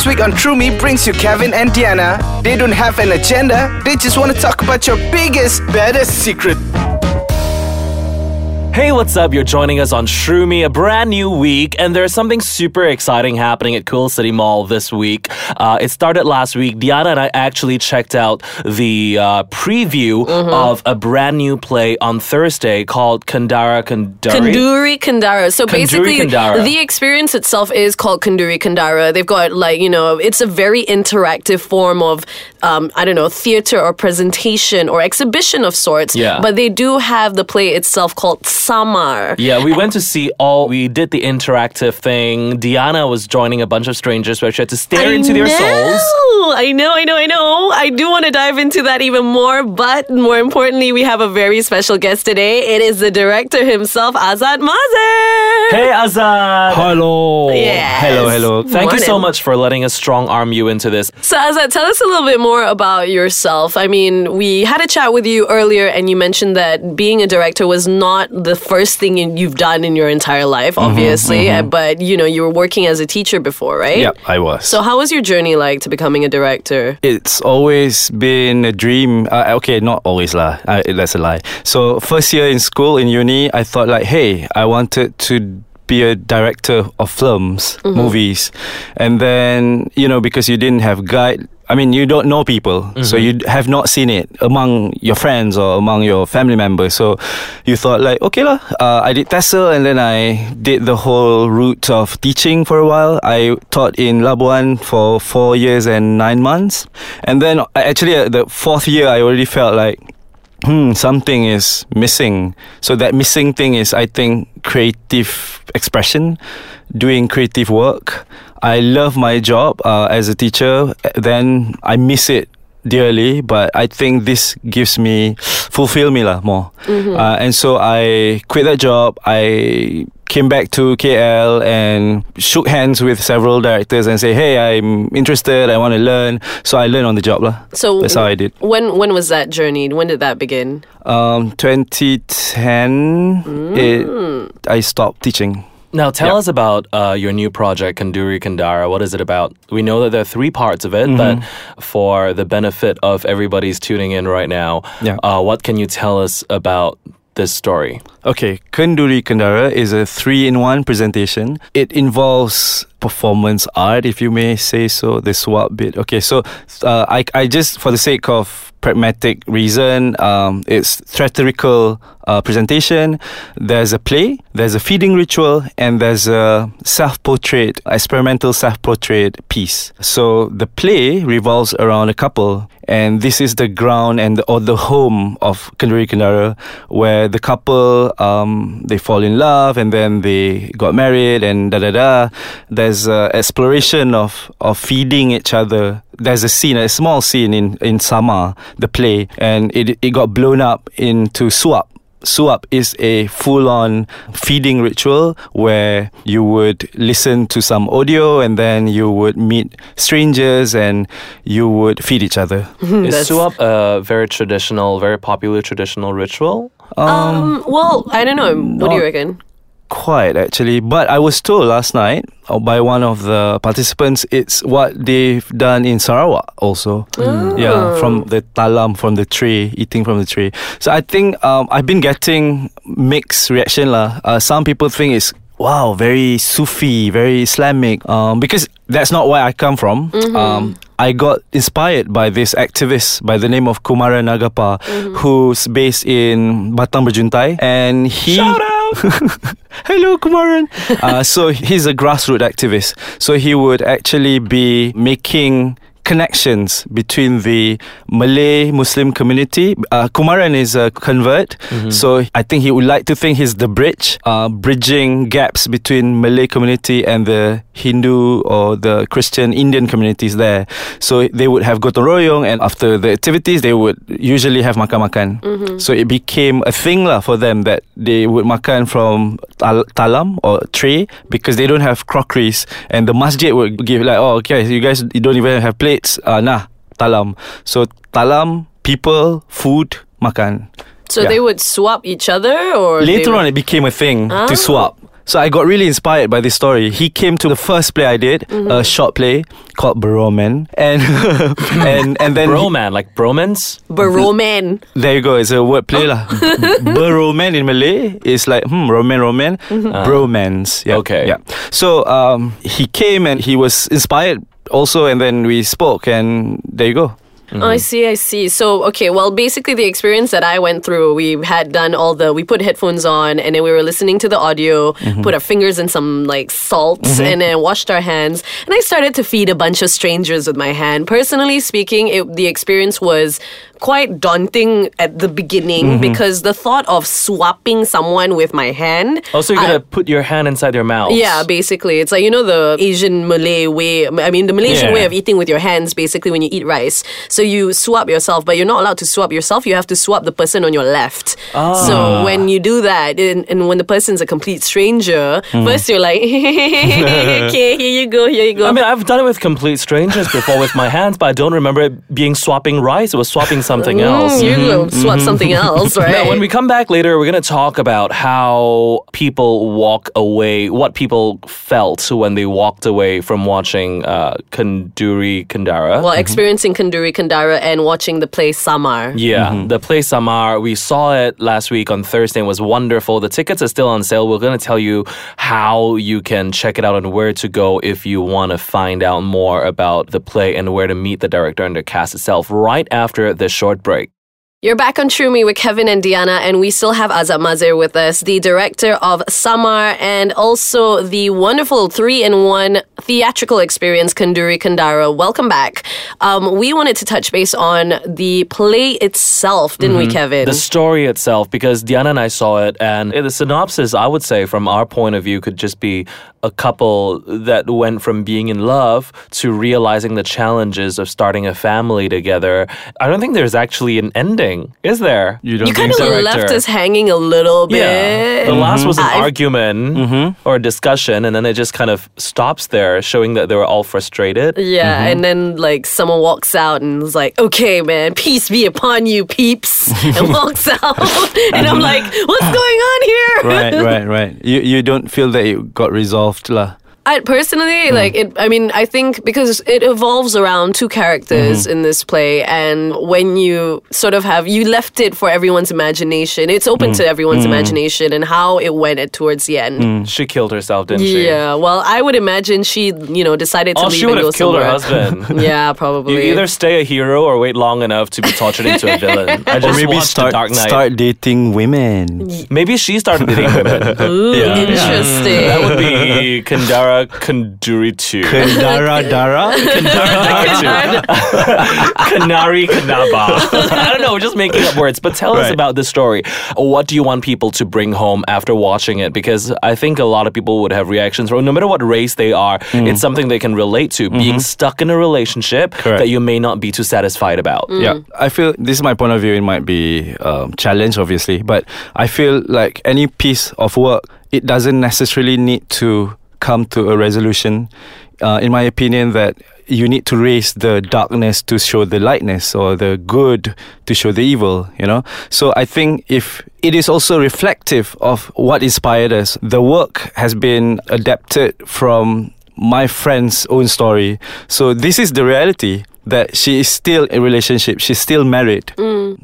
This week on True Me brings you Kevin and Diana. They don't have an agenda, they just want to talk about your biggest, baddest secret. Hey, what's up? You're joining us on True Me, a brand new week, and there's something super exciting happening at Quill City Mall this week. Uh, it started last week. Diana and I actually checked out the uh, preview of a brand new play on Thursday called Kandara Kandari. Kanduri Kandara. So Kanduri basically, Kandara. the experience itself is called Kanduri Kandara. They've got like you know, it's a very interactive form of um, I don't know, theater or presentation or exhibition of sorts. Yeah. But they do have the play itself called Samar. Yeah, we went to see all. We did the interactive thing. Diana was joining a bunch of strangers where she had to stare into their souls. I know, I know, I know. I do want to dive into that even more, but more importantly, we have a very special guest today. It is the director himself, Azad Mazer. Hey, Azad. Hello. Yes. Hello, hello. Thank you so much for letting us strong arm you into this. So, Azad, tell us a little bit more about yourself. I mean, we had a chat with you earlier, and you mentioned that being a director was not the first thing you- you've done in your entire life, obviously, uh, but you know, you were working as a teacher before, right? Yep, I was. So, how was your journey like to becoming a director? it's always been a dream. Uh, okay, not always lah. Uh, that's a lie. So first year in school in uni, I thought like, hey, I wanted to be a director of films, movies, and then you know because you didn't have guide. I mean, you don't know people, so you have not seen it among your friends or among your family members. So you thought like, okay lah, uh, I did TESOL and then I did the whole route of teaching for a while. I taught in Labuan for four years and nine months, and then uh, actually uh, the fourth year I already felt like hmm, something is missing. So that missing thing is, I think, creative expression, doing creative work. I love my job uh, as a teacher. Then I miss it dearly, but I think this gives me fulfill me lah more. Uh, and so I quit that job. I came back to KL and shook hands with several directors and say, "Hey, I'm interested. I want to learn." So I learned on the job lah. So, That's how I did. When when was that journey? When did that begin? Um, 2010, it, I stopped teaching. Now, tell Yeah. us about uh, your new project, Kanduri Kandara. What is it about? We know that there are three parts of it, but for the benefit of everybody's tuning in right now, Yeah. uh, what can you tell us about this story? Okay, Kenduri Kandara is a three-in-one presentation. It involves performance art, if you may say so. The Suap bit. Okay, so uh, I, I just for the sake of pragmatic reason, um, it's theatrical uh, presentation. There's a play, there's a feeding ritual, and there's a self-portrait, experimental self-portrait piece. So the play revolves around a couple, and this is the ground and the, or the home of Kenduri Kandara, where the couple um, they fall in love and then they got married and da da da. There's a exploration of of feeding each other. There's a scene, a small scene in in Samar, the play, and it it got blown up into Suap. Suap is a full-on feeding ritual where you would listen to some audio and then you would meet strangers and you would feed each other. Is Suap a very traditional, very popular traditional ritual? Um, well, I don't know. What do you reckon? Quite actually, but I was told last night uh, by one of the participants it's what they've done in Sarawak also. Yeah, from the talam from the tree, eating from the tree. So I think um, I've been getting mixed reaction lah. Uh, some people think it's wow, very Sufi, very Islamic. Um, because that's not where I come from. Um, I got inspired by this activist by the name of Kumara Nagapa, who's based in Batang Berjuntai, and he. Shout out! Hello, Kumaran. uh, so he's a grassroots activist. So he would actually be making connections between the Malay Muslim community. Uh, Kumaran is a convert, so I think he would like to think he's the bridge, uh, bridging gaps between Malay community and the Hindu or the Christian Indian communities there. So they would have gotong royong, and after the activities, they would usually have makan-makan. So it became a thing lah for them that they would makan from tal- talam or tray because they don't have crockeries, and the masjid would give like, oh, okay, you guys you don't even have plates. Uh, nah, talam. So talam, people, food, makan. So Yeah. they would swap each other, or Later on, it became a thing Ah. to swap. So I got really inspired by this story. He came to the first play I did, a short play called Baroman, and and and then he- like bromance? Baroman. there you go. It's a word play lah. Baroman in Malay is like hmm, roman, roman, bromance. Yeah, Okay. Yeah. So um, he came and he was inspired also, and then we spoke, and there you go. Oh, I see, I see. So, okay, well, basically, the experience that I went through, we had done all the, we put headphones on and then we were listening to the audio, mm-hmm. put our fingers in some like salts, mm-hmm. and then washed our hands. And I started to feed a bunch of strangers with my hand. Personally speaking, it, the experience was quite daunting at the beginning because the thought of swapping someone with my hand. Oh, also, you're I- gonna put your hand inside your mouth? yeah, basically. It's like, you know, the Asian Malay way, I mean, the Malaysian Yeah. way of eating with your hands, basically, when you eat rice. So you swap yourself, but you're not allowed to swap yourself. You have to swap the person on your left. Ah. So when you do that, and, and when the person's a complete stranger, Hmm. first you're like, okay, here you go, here you go. I mean, I've done it with complete strangers before with my hands, but I don't remember it being swapping rice. It was swapping something else. Mm, you go swap something else, right? Now, when we come back later, we're going to talk about how people walk away, what people felt when they walked away from watching uh, Kanduri Kandara. Well, experiencing Kanduri Kandara and watching the play Samar. Yeah, mm-hmm. the play Samar, we saw it last week on Thursday and it was wonderful. The tickets are still on sale. We're going to tell you how you can check it out and where to go if you want to find out more about the play and where to meet the director and the cast itself right after this short break. You're back on True Me with Kevin and Diana, and we still have Azad Mazer with us, the director of Samar and also the wonderful three in one theatrical experience, Kanduri Kandara. Welcome back. Um, we wanted to touch base on the play itself, didn't we, Kevin? The story itself, because Diana and I saw it, and the synopsis, I would say, from our point of view, could just be a couple that went from being in love to realizing the challenges of starting a family together. I don't think there's actually an ending, is there? You don't you kind think of so? left Director. us hanging a little bit. Yeah. The last was an I've- argument mm-hmm. or a discussion, and then it just kind of stops there, showing that they were all frustrated. Yeah, mm-hmm. and then like someone walks out and is like, "Okay, man, peace be upon you, peeps," and walks out, and I'm like, "What's going on here?" right, right, right. You you don't feel that it got resolved lah. I personally hmm. like it. I mean, I think because it evolves around two characters mm-hmm. in this play, and when you sort of have you left it for everyone's imagination, it's open hmm. to everyone's hmm. imagination and how it went at towards the end. She killed herself, didn't she? Yeah, well, I would imagine she, you know, decided to Oh, leave she and would go have killed her husband. yeah, probably. You either stay a hero or wait long enough to be tortured into a villain. I Or just maybe start Dark Knight. start dating women. Maybe she started dating women. Ooh, Yeah. interesting. That would be Kandara Kanduri 2. Dara Dara. Kandara 2. Kanari Kanaba. I don't know, we're just making up words. But tell us Right. about the story. What do you want people to bring home after watching it? Because I think a lot of people would have reactions from no matter what race they are, mm. it's something they can relate to. Being mm-hmm. stuck in a relationship Correct. that you may not be too satisfied about. Mm. Yeah, I feel this is my point of view. It might be um, challenged, obviously, but I feel like any piece of work, it doesn't necessarily need to come to a resolution. Uh, in my opinion, that you need to raise the darkness to show the lightness, or the good to show the evil. You know, so I think if it is also reflective of what inspired us, the work has been adapted from my friend's own story. So this is the reality that she is still in a relationship. She's still married.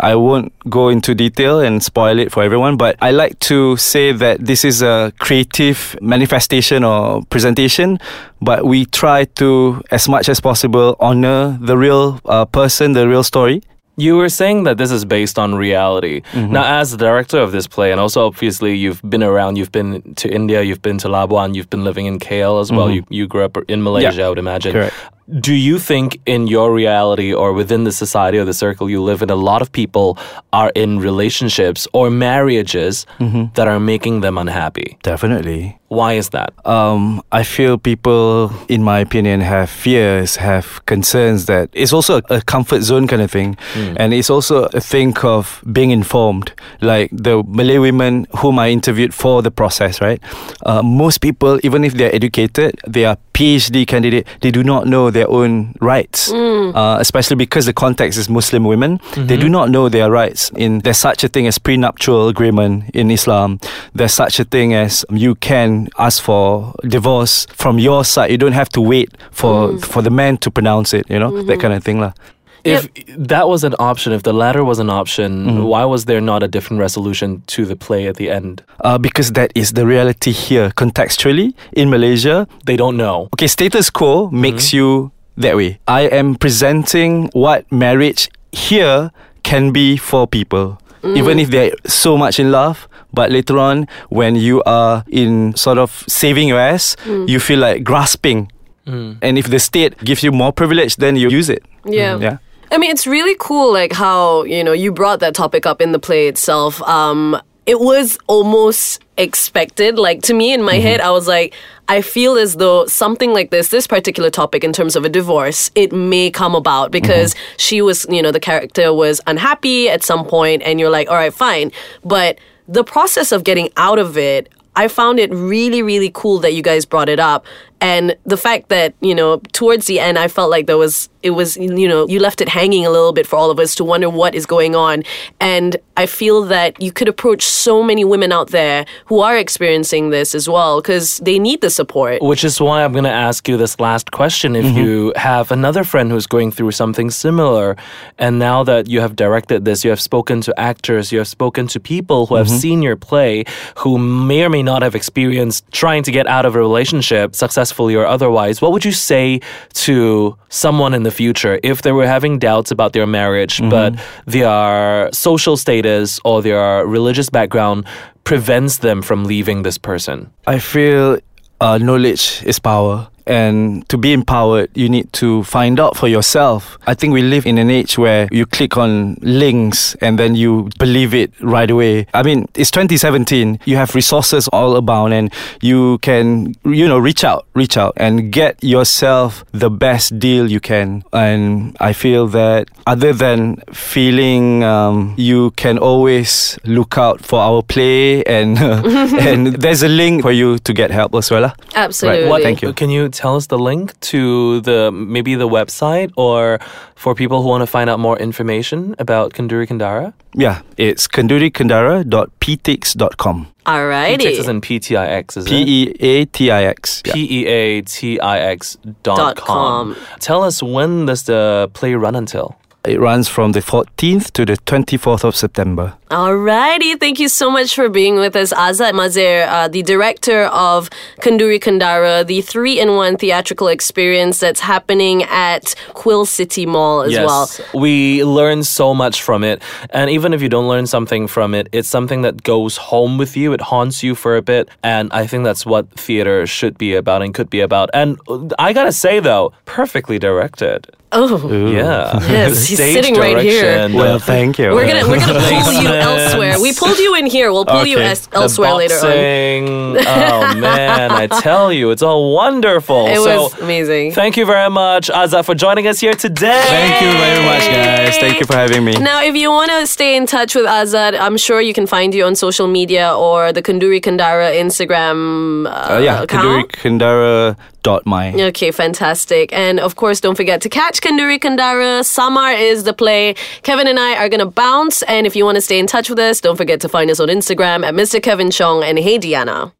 I won't go into detail and spoil it for everyone, but I like to say that this is a creative manifestation or presentation, but we try to, as much as possible, honor the real uh, person, the real story. You were saying that this is based on reality. Mm-hmm. Now, as the director of this play, and also obviously you've been around, you've been to India, you've been to Labuan, you've been living in KL as well. You, you grew up in Malaysia, Mm-hmm. Yeah, I would imagine. correct. Do you think in your reality or within the society or the circle you live in, a lot of people are in relationships or marriages Mm-hmm. that are making them unhappy? Definitely. Why is that? um, I feel people, in my opinion, have fears, have concerns that it's also a comfort zone kind of thing. And it's also a thing of being informed. Like the Malay women whom I interviewed for the process, right? Uh, most people, even if they're educated, they are PhD candidate, they do not know their their own rights, mm. uh, especially because the context is Muslim women. They do mm-hmm. not know their rights. In there's such a thing as prenuptial agreement in Islam. There's such a thing as you can ask for divorce from your side. You don't have to wait for mm. for the man to pronounce it. You know that mm-hmm. kind of thing, lah. If that was an option, if the latter was an option, mm-hmm. why was there not a different resolution to the play at the end? Uh, because that is the reality here. Contextually, in Malaysia, They don't know. Okay, status quo makes mm-hmm. you that way. I am presenting what marriage here can be for people. Mm. Even if they're so much in love, but later on, when you are in sort of saving your ass, mm. you feel like grasping. Mm. And if the state gives you more privilege, then you use it. Yeah. Mm-hmm. Yeah. I mean, it's really cool, like how you know you brought that topic up in the play itself. Um, it was almost expected. Like to me, in my head, I was like, I feel as though something like this, this particular topic in terms of a divorce, it may come about because she was, you know, the character was unhappy at some point, and you're like, all right, fine, but the process of getting out of it. I found it really, really cool that you guys brought it up. And the fact that, you know, towards the end, I felt like there was, it was, you know, you left it hanging a little bit for all of us to wonder what is going on. And I feel that you could approach so many women out there who are experiencing this as well because they need the support. Which is why I'm going to ask you this last question. If mm-hmm. you have another friend who's going through something similar, and now that you have directed this, you have spoken to actors, you have spoken to people who have mm-hmm. seen your play, who may or may not have experienced trying to get out of a relationship, successfully or otherwise, what would you say to someone in the future if they were having doubts about their marriage, but their social status or their religious background prevents them from leaving this person? I feel uh, knowledge is power. And to be empowered, you need to find out for yourself. I think we live in an age where you click on links and then you believe it right away. I mean, it's 2017. You have resources all abound and you can, you know, reach out, reach out and get yourself the best deal you can. And I feel that other than feeling um, you can always look out for our play and, and there's a link for you to get help as well. lah. Absolutely. What? Thank you. Can you tell us the link to the maybe the website or for people who want to find out more information about Kanduri Kandara? Yeah, it's kandurikandara.peatix.com. Alrighty. Texas and Peatix is P E A T I X. Yeah. P E A T I X dot Dot com. com. Tell us when does the play run until? It runs from the 14th to the 24th of September. Alrighty, thank you so much for being with us, Azad Mazer, uh, the director of Kanduri Kandara, the three-in-one theatrical experience that's happening at Quill City Mall as well. We learn so much from it. And even if you don't learn something from it, it's something that goes home with you. It haunts you for a bit. And I think that's what theater should be about and could be about. And I gotta say, though, perfectly directed. Oh, Yeah. Yes, he's Stage sitting right here. Well, thank you. we're gonna we're gonna pull you elsewhere. We pulled you in here. We'll pull you Okay. es- elsewhere the later on. boxing. oh man, I tell you, it's all wonderful. It so, was amazing. Thank you very much, Azza, for joining us here today. Thank you very much, guys. Thank you for having me. Now, if you want to stay in touch with Azad, I'm sure you can find you on social media or the Kanduri Kandara Instagram uh, Uh, yeah, account. Okay, fantastic. And of course, don't forget to catch Kanduri Kandara. Samar is the play. Kevin and I are going to bounce. And if you want to stay in touch with us, don't forget to find us on Instagram at Mr. Kevin Chong and Hey Diana.